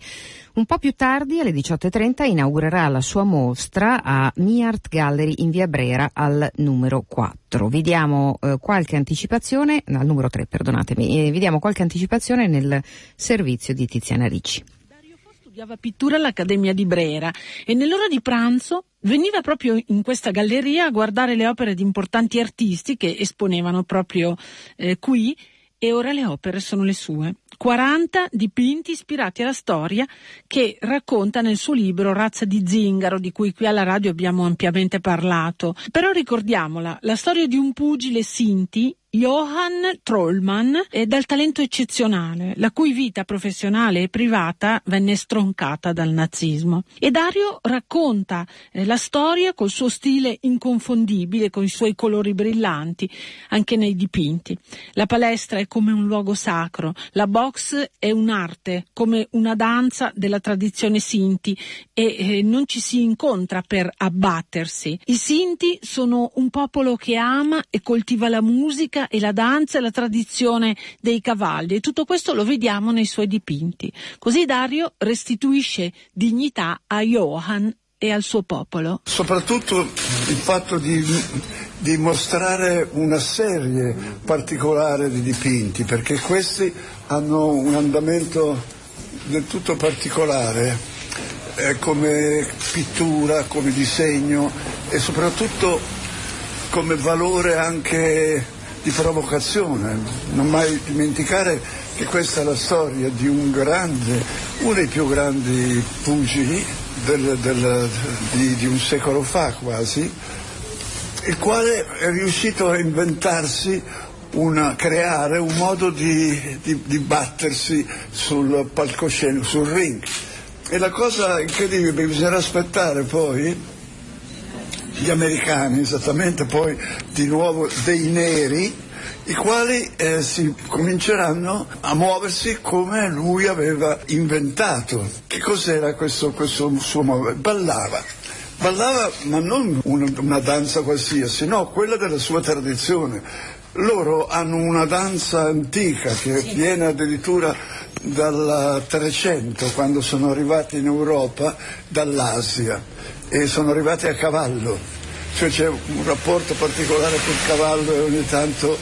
Un po' più tardi, alle 18.30, inaugurerà la sua mostra a Mi Art Gallery in via Brera al numero 4. Vi diamo eh, qualche anticipazione, al numero 3, perdonatemi, eh, vi diamo qualche anticipazione nel servizio di Tiziana Ricci. Dario Fo studiava pittura all'Accademia di Brera e nell'ora di pranzo veniva proprio in questa galleria a guardare le opere di importanti artisti che esponevano proprio eh, qui e ora le opere sono le sue. 40 dipinti ispirati alla storia che racconta nel suo libro Razza di Zingaro, di cui qui alla radio abbiamo ampiamente parlato. Però ricordiamola, la storia di un pugile Sinti Johann Trollmann è dal talento eccezionale, la cui vita professionale e privata venne stroncata dal nazismo. E Dario racconta eh, la storia col suo stile inconfondibile, con i suoi colori brillanti, anche nei dipinti. La palestra è come un luogo sacro, la box è un'arte, come una danza della tradizione Sinti e eh, non ci si incontra per abbattersi. I Sinti sono un popolo che ama e coltiva la musica e la danza e la tradizione dei cavalli e tutto questo lo vediamo nei suoi dipinti. Così Dario restituisce dignità a Johann e al suo popolo. Soprattutto il fatto di, di mostrare una serie particolare di dipinti, perché questi hanno un andamento del tutto particolare eh, come pittura, come disegno e soprattutto come valore anche di provocazione. Non mai dimenticare che questa è la storia di un grande, uno dei più grandi pugili del, del, di, di un secolo fa quasi, il quale è riuscito a inventarsi una, creare un modo di, di, di, battersi sul palcoscenico, sul ring. E la cosa incredibile, bisognerà aspettare poi gli americani, esattamente poi di nuovo dei neri, i quali eh, si cominceranno a muoversi come lui aveva inventato. Che cos'era questo, questo suo movimento? Ballava. Ballava, ma non una, una danza qualsiasi, no, quella della sua tradizione. Loro hanno una danza antica che viene addirittura dal 300, quando sono arrivati in Europa dall'Asia e sono arrivati a cavallo, cioè c'è un rapporto particolare col cavallo e ogni tanto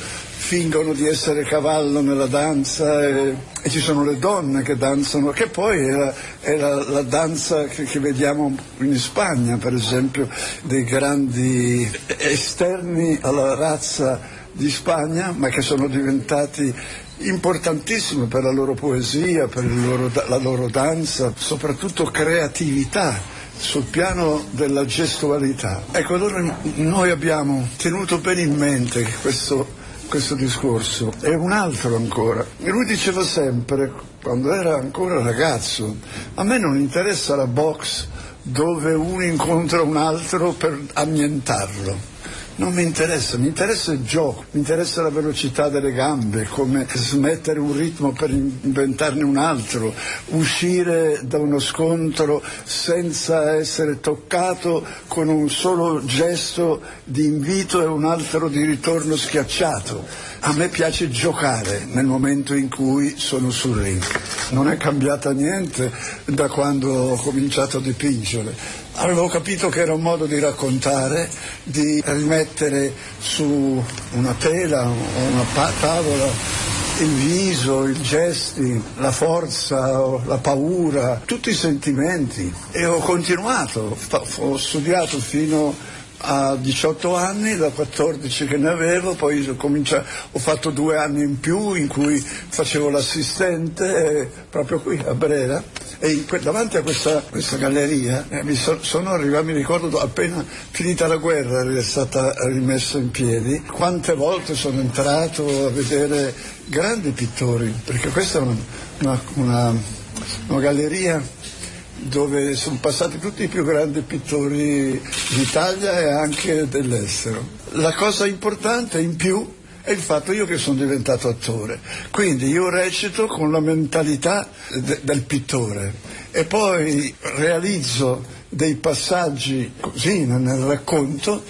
fingono di essere cavallo nella danza e, e ci sono le donne che danzano, che poi è la, è la, la danza che, che, vediamo in Spagna, per esempio, dei grandi esterni alla razza di Spagna, ma che sono diventati importantissimi per la loro poesia, per loro, la loro danza, soprattutto creatività sul piano della gestualità. Ecco, allora noi abbiamo tenuto bene in mente questo, questo discorso e un altro ancora. Lui diceva sempre, quando era ancora ragazzo, a me non interessa la box dove uno incontra un altro per annientarlo non mi interessa, mi interessa il gioco, mi interessa la velocità delle gambe, come smettere un ritmo per inventarne un altro, uscire da uno scontro senza essere toccato con un solo gesto di invito e un altro di ritorno schiacciato. A me piace giocare nel momento in cui sono sul ring. Non è cambiata niente da quando ho cominciato a dipingere Avevo capito che era un modo di raccontare, di rimettere su una tela o una tavola il viso, i gesti, la forza, la paura, tutti i sentimenti. E ho continuato, ho studiato fino a 18 anni, da 14 che ne avevo, poi ho, ho fatto due anni in più in cui facevo l'assistente eh, proprio qui a Brera e davanti a questa, questa galleria eh, mi so- sono arrivato, mi ricordo appena finita la guerra è stata rimessa in piedi, quante volte sono entrato a vedere grandi pittori, perché questa è una, una, una, una galleria dove sono passati tutti i più grandi pittori d'Italia e anche dell'estero. La cosa importante in più è il fatto io che sono diventato attore. Quindi io recito con la mentalità de- del pittore e poi realizzo dei passaggi così nel racconto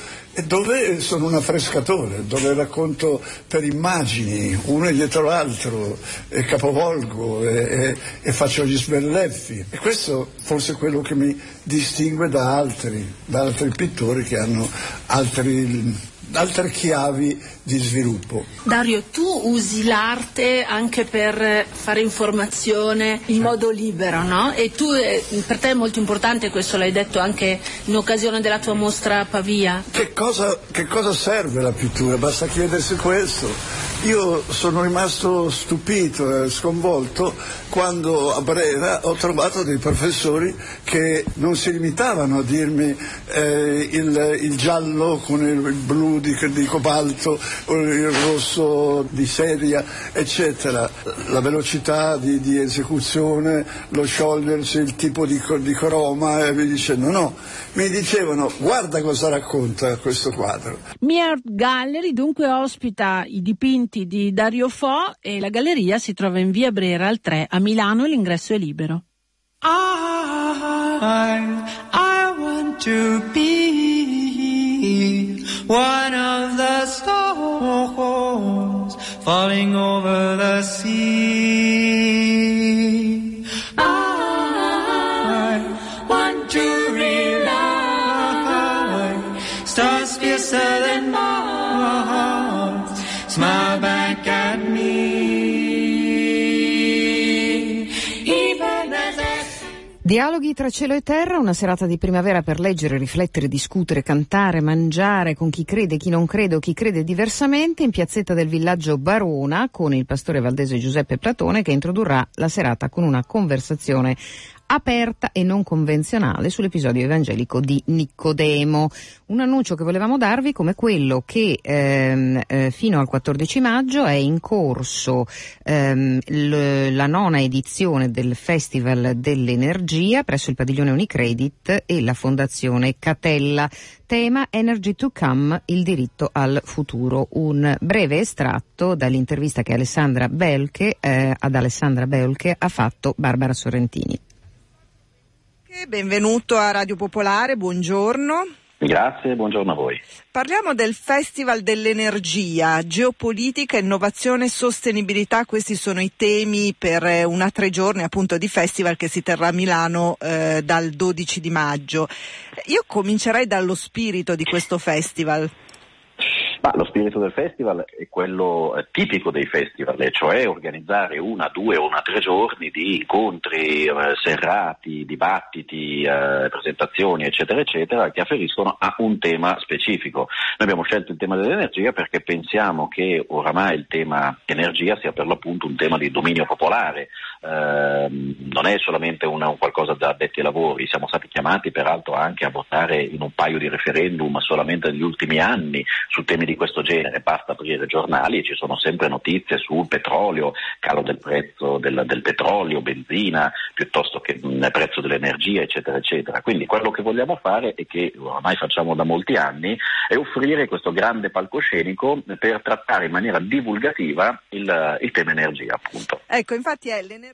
dove sono un affrescatore, dove racconto per immagini, uno dietro l'altro, e capovolgo e, e- e faccio gli sbelleffi. E questo forse è quello che mi distingue da altri, da altri pittori che hanno altri, altre chiavi di sviluppo. Dario, tu usi l'arte anche per fare informazione in modo libero, no? E tu, eh, per te è molto importante questo, l'hai detto anche in occasione della tua mostra a Pavia. Che cosa, che cosa serve la pittura? Basta chiedersi questo. Io sono rimasto stupito e sconvolto quando a Brera ho trovato dei professori che non si limitavano a dirmi eh, il, il giallo con il blu di, di cobalto, il rosso di sedia, eccetera. La velocità di, di esecuzione, lo sciogliersi, il tipo di, di croma e mi dicendo no, mi dicevano guarda cosa racconta questo quadro. Mia Art Gallery dunque ospita i dipinti di Dario Fo e la galleria si trova in via Brera al 3 a Milano e l'ingresso è libero. I, I want to be one of the stars falling over the sea. I want to rely stars fiercer Dialoghi tra cielo e terra, una serata di primavera per leggere, riflettere, discutere, cantare, mangiare con chi crede, chi non crede o chi crede diversamente in piazzetta del villaggio Barona con il pastore valdese Giuseppe Platone che introdurrà la serata con una conversazione aperta e non convenzionale sull'episodio evangelico di Nicodemo. Un annuncio che volevamo darvi come quello che ehm, eh, fino al 14 maggio è in corso ehm, l- la nona edizione del Festival dell'Energia presso il padiglione Unicredit e la Fondazione Catella. Tema Energy to Come, il diritto al futuro. Un breve estratto dall'intervista che Alessandra Belche, eh, ad Alessandra Belche ha fatto Barbara Sorrentini. Benvenuto a Radio Popolare, buongiorno. Grazie, buongiorno a voi. Parliamo del Festival dell'Energia, geopolitica, innovazione e sostenibilità. Questi sono i temi per eh, una tre giorni appunto di festival che si terrà a Milano eh, dal 12 di maggio. Io comincerei dallo spirito di questo festival. Ma lo spirito del festival è quello eh, tipico dei festival, cioè organizzare una, due o una tre giorni di incontri, eh, serrati, dibattiti, eh, presentazioni, eccetera, eccetera, che afferiscono a un tema specifico. Noi abbiamo scelto il tema dell'energia perché pensiamo che oramai il tema energia sia per l'appunto un tema di dominio popolare, ehm, non è solamente una, un qualcosa da addetti ai lavori, siamo stati chiamati peraltro anche a votare in un paio di referendum solamente negli ultimi anni su temi di questo genere, basta aprire giornali e ci sono sempre notizie sul petrolio, calo del prezzo del, del petrolio, benzina, piuttosto che il prezzo dell'energia, eccetera, eccetera. Quindi quello che vogliamo fare e che ormai facciamo da molti anni è offrire questo grande palcoscenico per trattare in maniera divulgativa il, il tema energia, appunto. Ecco, infatti è l'energia.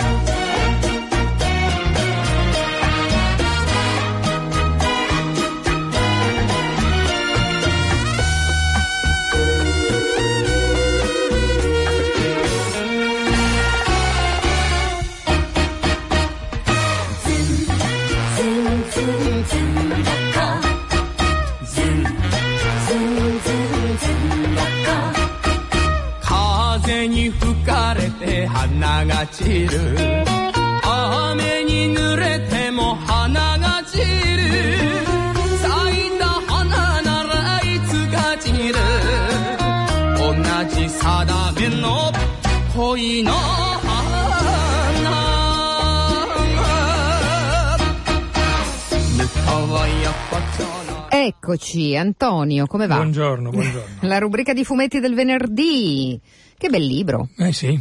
Eccoci, Antonio, come va? Buongiorno, buongiorno. La rubrica di fumetti del venerdì. Che bel libro. Eh sì.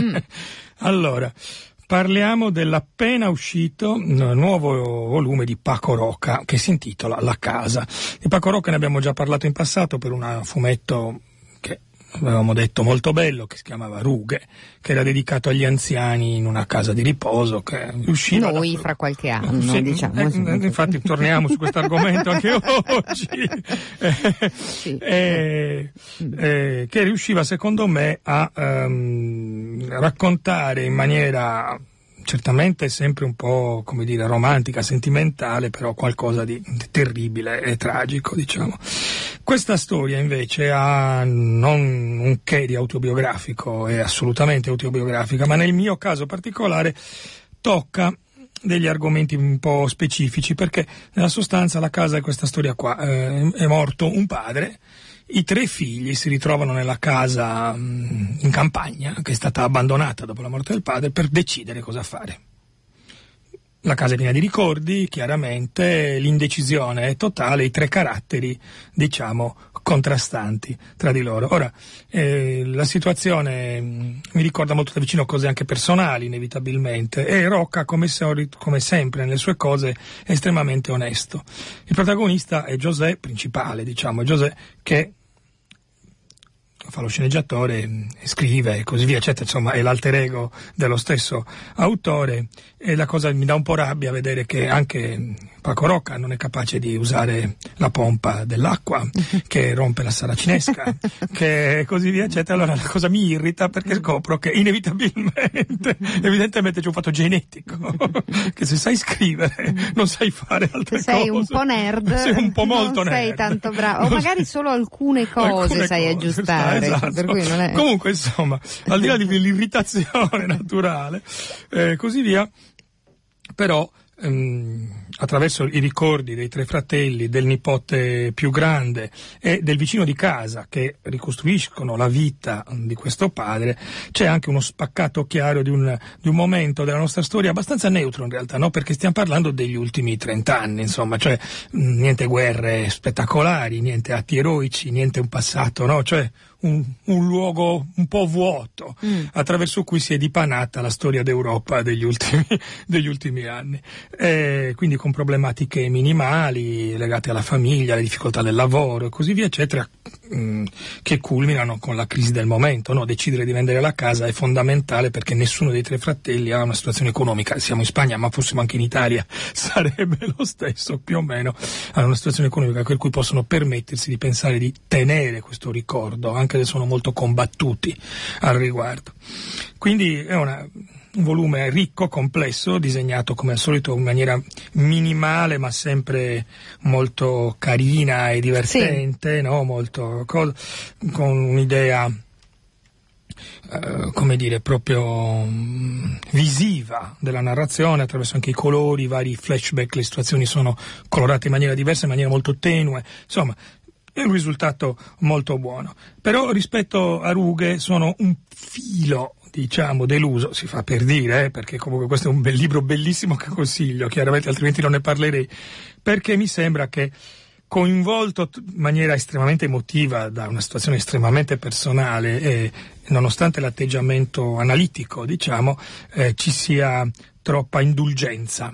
Mm. allora, parliamo dell'appena uscito nuovo volume di Paco Rocca che si intitola La casa. Di Paco Rocca ne abbiamo già parlato in passato per un fumetto avevamo detto molto bello che si chiamava Rughe, che era dedicato agli anziani in una casa di riposo che riusciva da- Noi fra qualche anno, Sì, diciamo. eh, infatti torniamo su questo argomento anche oggi, Eh, eh, eh, che riusciva secondo me a ehm, raccontare in maniera certamente sempre un po' come dire romantica, sentimentale, però qualcosa di terribile e tragico, diciamo. Questa storia invece ha non un che di autobiografico, è assolutamente autobiografica, ma nel mio caso particolare tocca degli argomenti un po' specifici perché nella sostanza la casa è questa storia qua. Eh, è morto un padre i tre figli si ritrovano nella casa mm, in campagna che è stata abbandonata dopo la morte del padre per decidere cosa fare la casa è piena di ricordi, chiaramente l'indecisione è totale, i tre caratteri, diciamo, contrastanti tra di loro. Ora, eh, la situazione mh, mi ricorda molto da vicino cose anche personali, inevitabilmente, e Rocca, come, soli- come sempre nelle sue cose, è estremamente onesto. Il protagonista è José, principale, diciamo, è José che fa lo sceneggiatore, mh, scrive e così via, eccetera, insomma è l'alter ego dello stesso autore. E la cosa mi dà un po' rabbia vedere che anche mh, Paco Rocca non è capace di usare la pompa dell'acqua, che rompe la saracinesca, che così via, eccetera. Allora la cosa mi irrita perché scopro che inevitabilmente, evidentemente c'è un fatto genetico, che se sai scrivere non sai fare altre Sei cose. un po' nerd, Sei un po' molto non sei nerd. tanto bravo, o magari solo alcune cose Alcune sai cose, aggiustare, esatto. per cui non è... Comunque, insomma, al di là dell'irritazione naturale, eh, così via, però attraverso i ricordi dei tre fratelli, del nipote più grande e del vicino di casa che ricostruiscono la vita di questo padre, c'è anche uno spaccato chiaro di un, di un momento della nostra storia abbastanza neutro in realtà, no? perché stiamo parlando degli ultimi trent'anni, insomma, cioè niente guerre spettacolari, niente atti eroici, niente un passato, no? cioè un, un luogo un po' vuoto attraverso cui si è dipanata la storia d'Europa degli ultimi, degli ultimi anni. Eh, quindi con problematiche minimali legate alla famiglia, alle difficoltà del lavoro e così via, eccetera, mh, che culminano con la crisi del momento. no? Decidere di vendere la casa è fondamentale perché nessuno dei tre fratelli ha una situazione economica. Siamo in Spagna, ma fossimo anche in Italia, sarebbe lo stesso più o meno. Hanno una situazione economica per cui possono permettersi di pensare di tenere questo ricordo, anche se sono molto combattuti al riguardo. Quindi è una- un volume ricco, complesso, disegnato come al solito in maniera minimale ma sempre molto carina e divertente, no? molto, co- con un'idea eh, come dire, proprio mm, visiva della narrazione attraverso anche i colori, i vari flashback, le situazioni sono colorate in maniera diversa, in maniera molto tenue, insomma è un risultato molto buono. Però rispetto a Rughe sono un filo diciamo deluso, si fa per dire, eh, perché comunque questo è un bel libro bellissimo che consiglio, chiaramente altrimenti non ne parlerei, perché mi sembra che coinvolto in maniera estremamente emotiva da una situazione estremamente personale e nonostante l'atteggiamento analitico, diciamo, eh, ci sia troppa indulgenza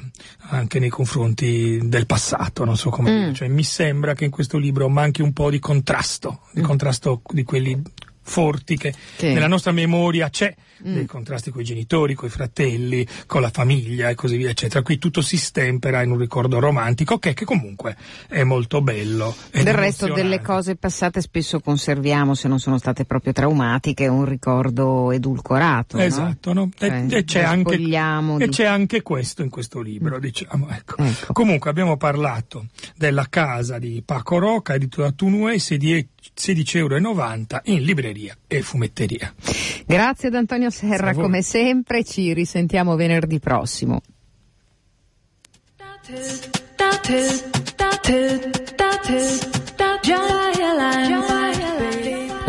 anche nei confronti del passato, non so come Mm. Cioè, mi sembra che in questo libro manchi un po' di contrasto, di contrasto di quelli forti che Sì. nella nostra memoria c'è, Mm. dei contrasti con i genitori, con i fratelli, con la famiglia e così via, eccetera. Qui tutto si stempera in un ricordo romantico che, che comunque è molto bello. Del resto delle cose passate spesso conserviamo, se non sono state proprio traumatiche, un ricordo edulcorato. no? Esatto, no? E, Cioè, e c'è ci anche, spogliamo e di- c'è anche questo in questo libro, diciamo. Ecco. Comunque abbiamo parlato della casa di Paco Roca, editata Tunue, 16,90 euro in libreria e fumetteria. Grazie ad Antonio Serra come sempre, ci risentiamo venerdì prossimo.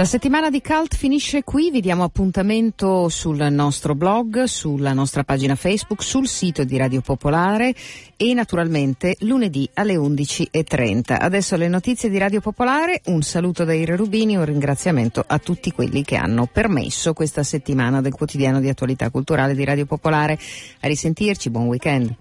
La settimana di Cult finisce qui, vi diamo appuntamento sul nostro blog, sulla nostra pagina Facebook, sul sito di Radio Popolare e naturalmente lunedì alle 11.30. Adesso le notizie di Radio Popolare, un saluto da Ire Rubini, un ringraziamento a tutti quelli che hanno permesso questa settimana del quotidiano di attualità culturale di Radio Popolare. A risentirci, buon weekend.